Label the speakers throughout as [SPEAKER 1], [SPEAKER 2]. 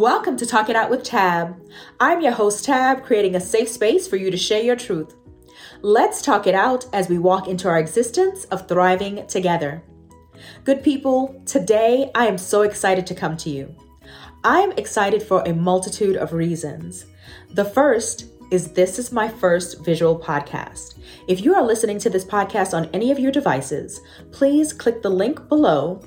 [SPEAKER 1] Welcome to Talk It Out with Tab. I'm your host, Tab, creating a safe space for you to share your truth. Let's talk it out as we walk into our existence of thriving together. Good people, today I am so excited to come to you. I am excited for a multitude of reasons. The first is this is my first visual podcast. If you are listening to this podcast on any of your devices, please click the link below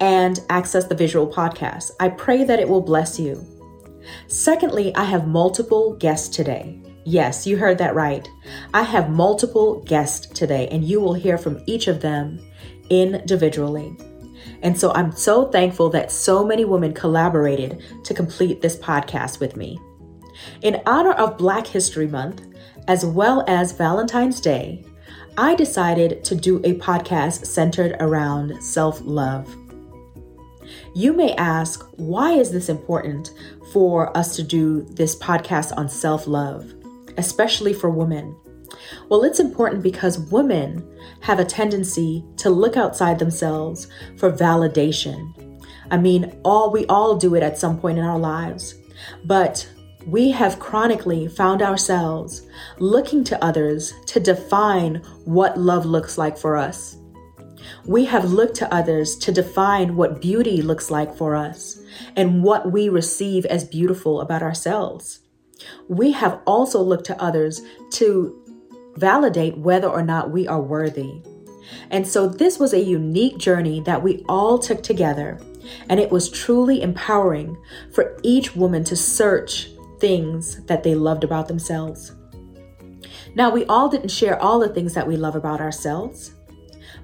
[SPEAKER 1] and access the visual podcast. I pray that it will bless you. Secondly, I have multiple guests today. Yes, you heard that right. I have multiple guests today, and you will hear from each of them individually. And so I'm so thankful that so many women collaborated to complete this podcast with me. In honor of Black History Month, as well as Valentine's Day, I decided to do a podcast centered around self love. You may ask, why is this important for us to do this podcast on self love, especially for women? Well, it's important because women have a tendency to look outside themselves for validation. I mean, all we all do it at some point in our lives. But we have chronically found ourselves looking to others to define what love looks like for us. We have looked to others to define what beauty looks like for us and what we receive as beautiful about ourselves. We have also looked to others to validate whether or not we are worthy. And so this was a unique journey that we all took together, and it was truly empowering for each woman to search things that they loved about themselves. Now, we all didn't share all the things that we love about ourselves,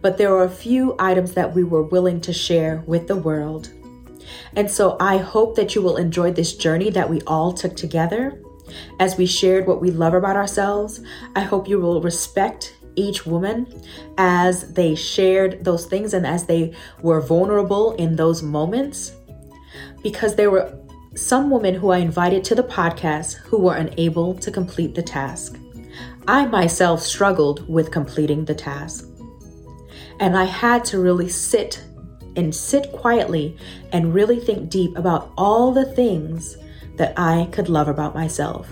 [SPEAKER 1] but there were a few items that we were willing to share with the world. And so I hope that you will enjoy this journey that we all took together as we shared what we love about ourselves. I hope you will respect each woman as they shared those things and as they were vulnerable in those moments because there were some women who I invited to the podcast who were unable to complete the task. I myself struggled with completing the task. And I had to really sit and sit quietly and really think deep about all the things that I could love about myself.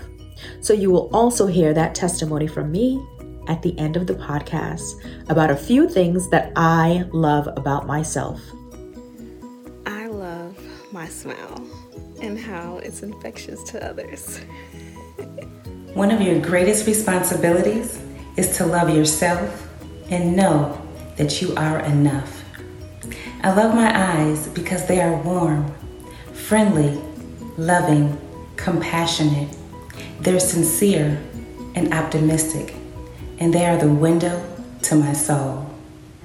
[SPEAKER 1] So you will also hear that testimony from me at the end of the podcast about a few things that I love about myself.
[SPEAKER 2] I love my smile and how it's infectious to others.
[SPEAKER 3] One of your greatest responsibilities is to love yourself and know that you are enough. I love my eyes because they are warm, friendly, loving, compassionate. They're sincere and optimistic, and they are the window to my soul.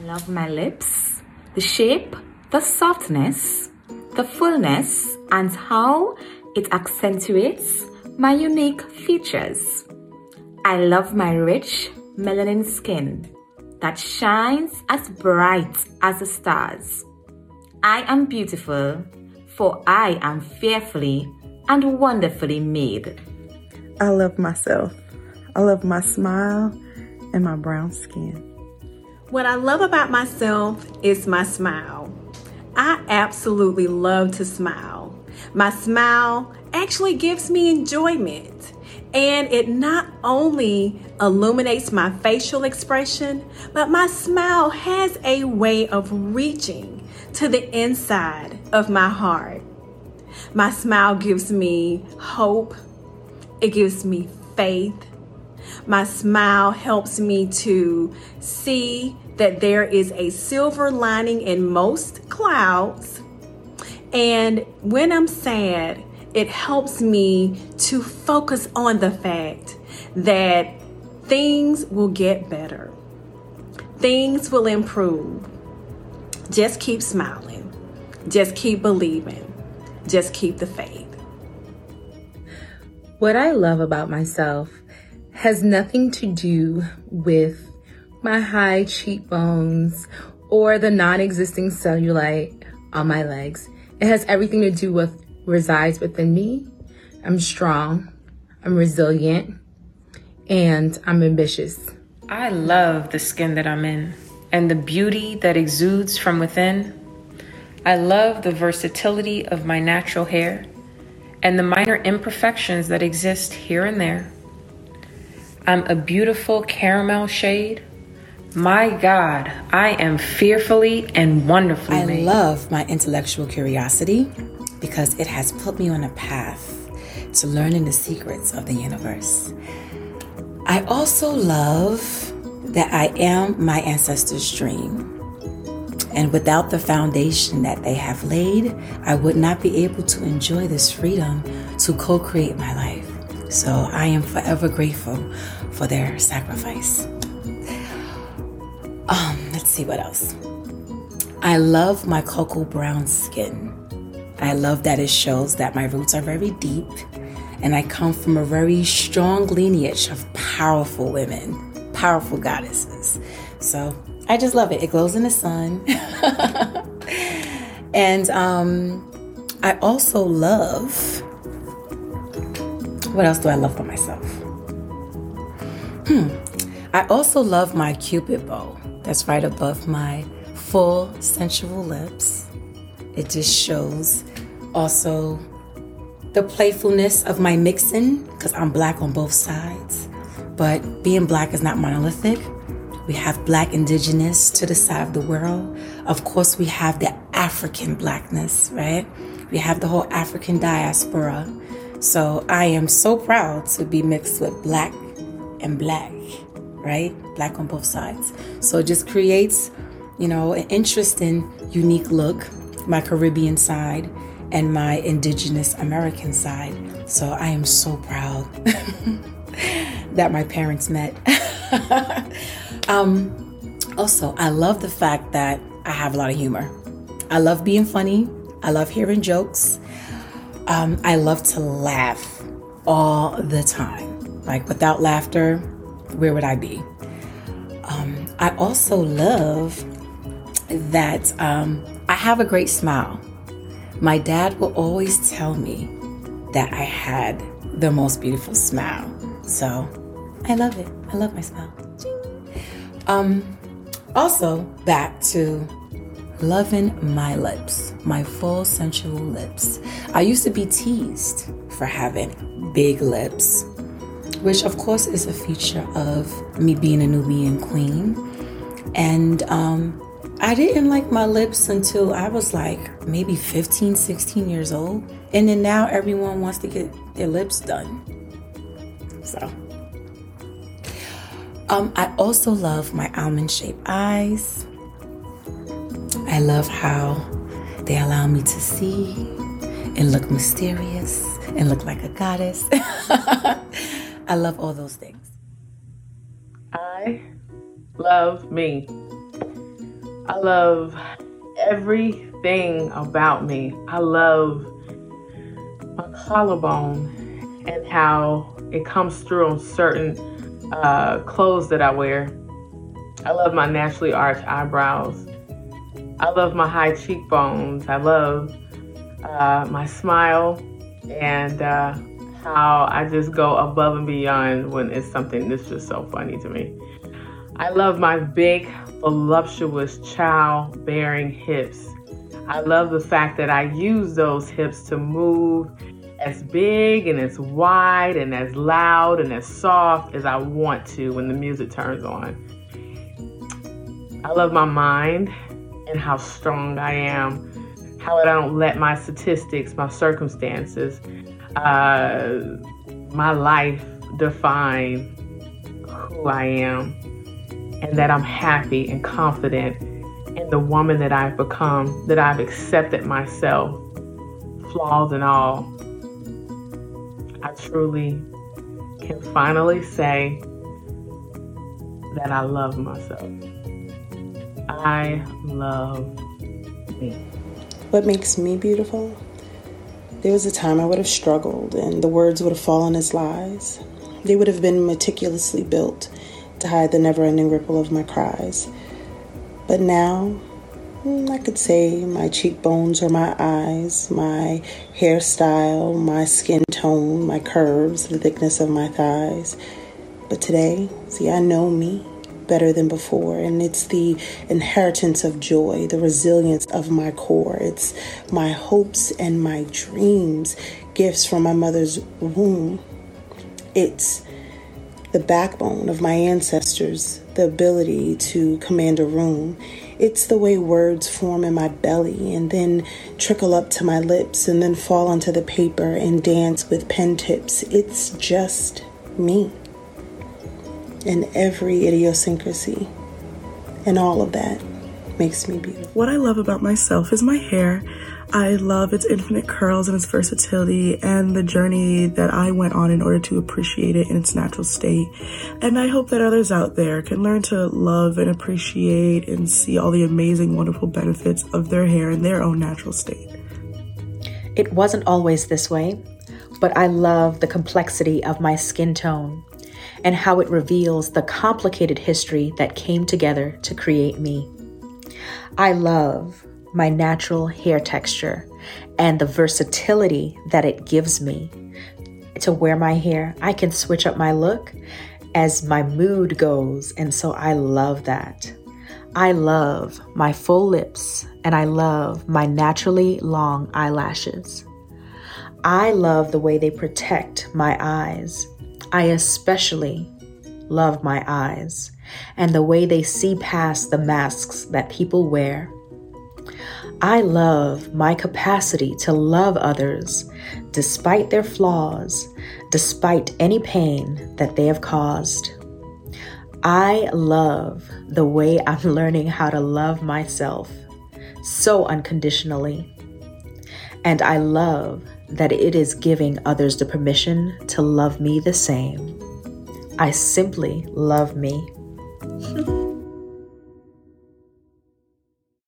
[SPEAKER 4] I love my lips, the shape, the softness, the fullness, and how it accentuates my unique features. I love my rich melanin skin that shines as bright as the stars. I am beautiful, for I am fearfully and wonderfully made.
[SPEAKER 5] I love myself. I love my smile and my brown skin.
[SPEAKER 6] What I love about myself is my smile. I absolutely love to smile. My smile actually gives me enjoyment. And it not only illuminates my facial expression, but my smile has a way of reaching to the inside of my heart. My smile gives me hope, it gives me faith. My smile helps me to see that there is a silver lining in most clouds. And when I'm sad, it helps me to focus on the fact that things will get better, things will improve. Just keep smiling, just keep believing, just keep the faith.
[SPEAKER 7] What I love about myself has nothing to do with my high cheekbones or the non existing cellulite on my legs. It has everything to do with resides within me. I'm strong, I'm resilient, and I'm ambitious.
[SPEAKER 8] I love the skin that I'm in and the beauty that exudes from within. I love the versatility of my natural hair and the minor imperfections that exist here and there. I'm a beautiful caramel shade. My God, I am fearfully and wonderfully
[SPEAKER 3] I
[SPEAKER 8] made.
[SPEAKER 3] love my intellectual curiosity because it has put me on a path to learning the secrets of the universe. I also love that I am my ancestors' dream. And without the foundation that they have laid, I would not be able to enjoy this freedom to co create my life. So I am forever grateful for their sacrifice. Um, let's see what else. I love my cocoa brown skin. I love that it shows that my roots are very deep and I come from a very strong lineage of powerful women, powerful goddesses. So I just love it. It glows in the sun. and um, I also love. What else do I love for myself? Hmm. I also love my cupid bow that's right above my full sensual lips. It just shows also the playfulness of my mixing because I'm black on both sides. But being black is not monolithic. We have black indigenous to the side of the world. Of course, we have the African blackness, right? We have the whole African diaspora. So I am so proud to be mixed with black and black, right? Black on both sides. So it just creates, you know, an interesting, unique look. My Caribbean side and my indigenous American side. So I am so proud that my parents met. um, also, I love the fact that I have a lot of humor. I love being funny. I love hearing jokes. Um, I love to laugh all the time. Like without laughter, where would I be? Um, I also love that um, I have a great smile. My dad will always tell me that I had the most beautiful smile. So I love it. I love my smile. Um, also, back to loving my lips, my full sensual lips. I used to be teased for having big lips, which of course is a feature of me being a Nubian queen. And um, I didn't like my lips until I was like maybe 15, 16 years old. And then now everyone wants to get their lips done. So. Um, I also love my almond shaped eyes. I love how they allow me to see and look mysterious and look like a goddess. I love all those things.
[SPEAKER 9] I love me. I love everything about me. I love my collarbone and how it comes through on certain uh, clothes that I wear. I love my naturally arched eyebrows. I love my high cheekbones. I love uh, my smile and uh, how I just go above and beyond when it's something that's just so funny to me. I love my big, voluptuous, child-bearing hips. I love the fact that I use those hips to move as big and as wide and as loud and as soft as I want to when the music turns on. I love my mind and how strong I am, how I don't let my statistics, my circumstances, uh, my life define who I am, and that I'm happy and confident in the woman that I've become, that I've accepted myself, flaws and all. I truly can finally say that I love myself. I love me.
[SPEAKER 5] What makes me beautiful? There was a time I would have struggled and the words would have fallen as lies. They would have been meticulously built to hide the never ending ripple of my cries. But now, mm, I could say my cheekbones or my eyes, my hairstyle, my skin tone, my curves, the thickness of my thighs. But today, see, I know me better than before. And it's the inheritance of joy, the resilience of my core. It's my hopes and my dreams gifts from my mother's womb. It's the backbone of my ancestors, the ability to command a room. It's the way words form in my belly and then trickle up to my lips and then fall onto the paper and dance with pen tips. It's just me and every idiosyncrasy and all of that makes me beautiful.
[SPEAKER 10] What I love about myself is my hair. I love its infinite curls and its versatility and the journey that I went on in order to appreciate it in its natural state. And I hope that others out there can learn to love and appreciate and see all the amazing, wonderful benefits of their hair in their own natural state.
[SPEAKER 1] It wasn't always this way, but I love the complexity of my skin tone and how it reveals the complicated history that came together to create me. I love my natural hair texture and the versatility that it gives me to wear my hair. I can switch up my look as my mood goes, and so I love that. I love my full lips and I love my naturally long eyelashes. I love the way they protect my eyes. I especially love my eyes and the way they see past the masks that people wear I love my capacity to love others despite their flaws, despite any pain that they have caused. I love the way I'm learning how to love myself so unconditionally. And I love that it is giving others the permission to love me the same. I simply love me.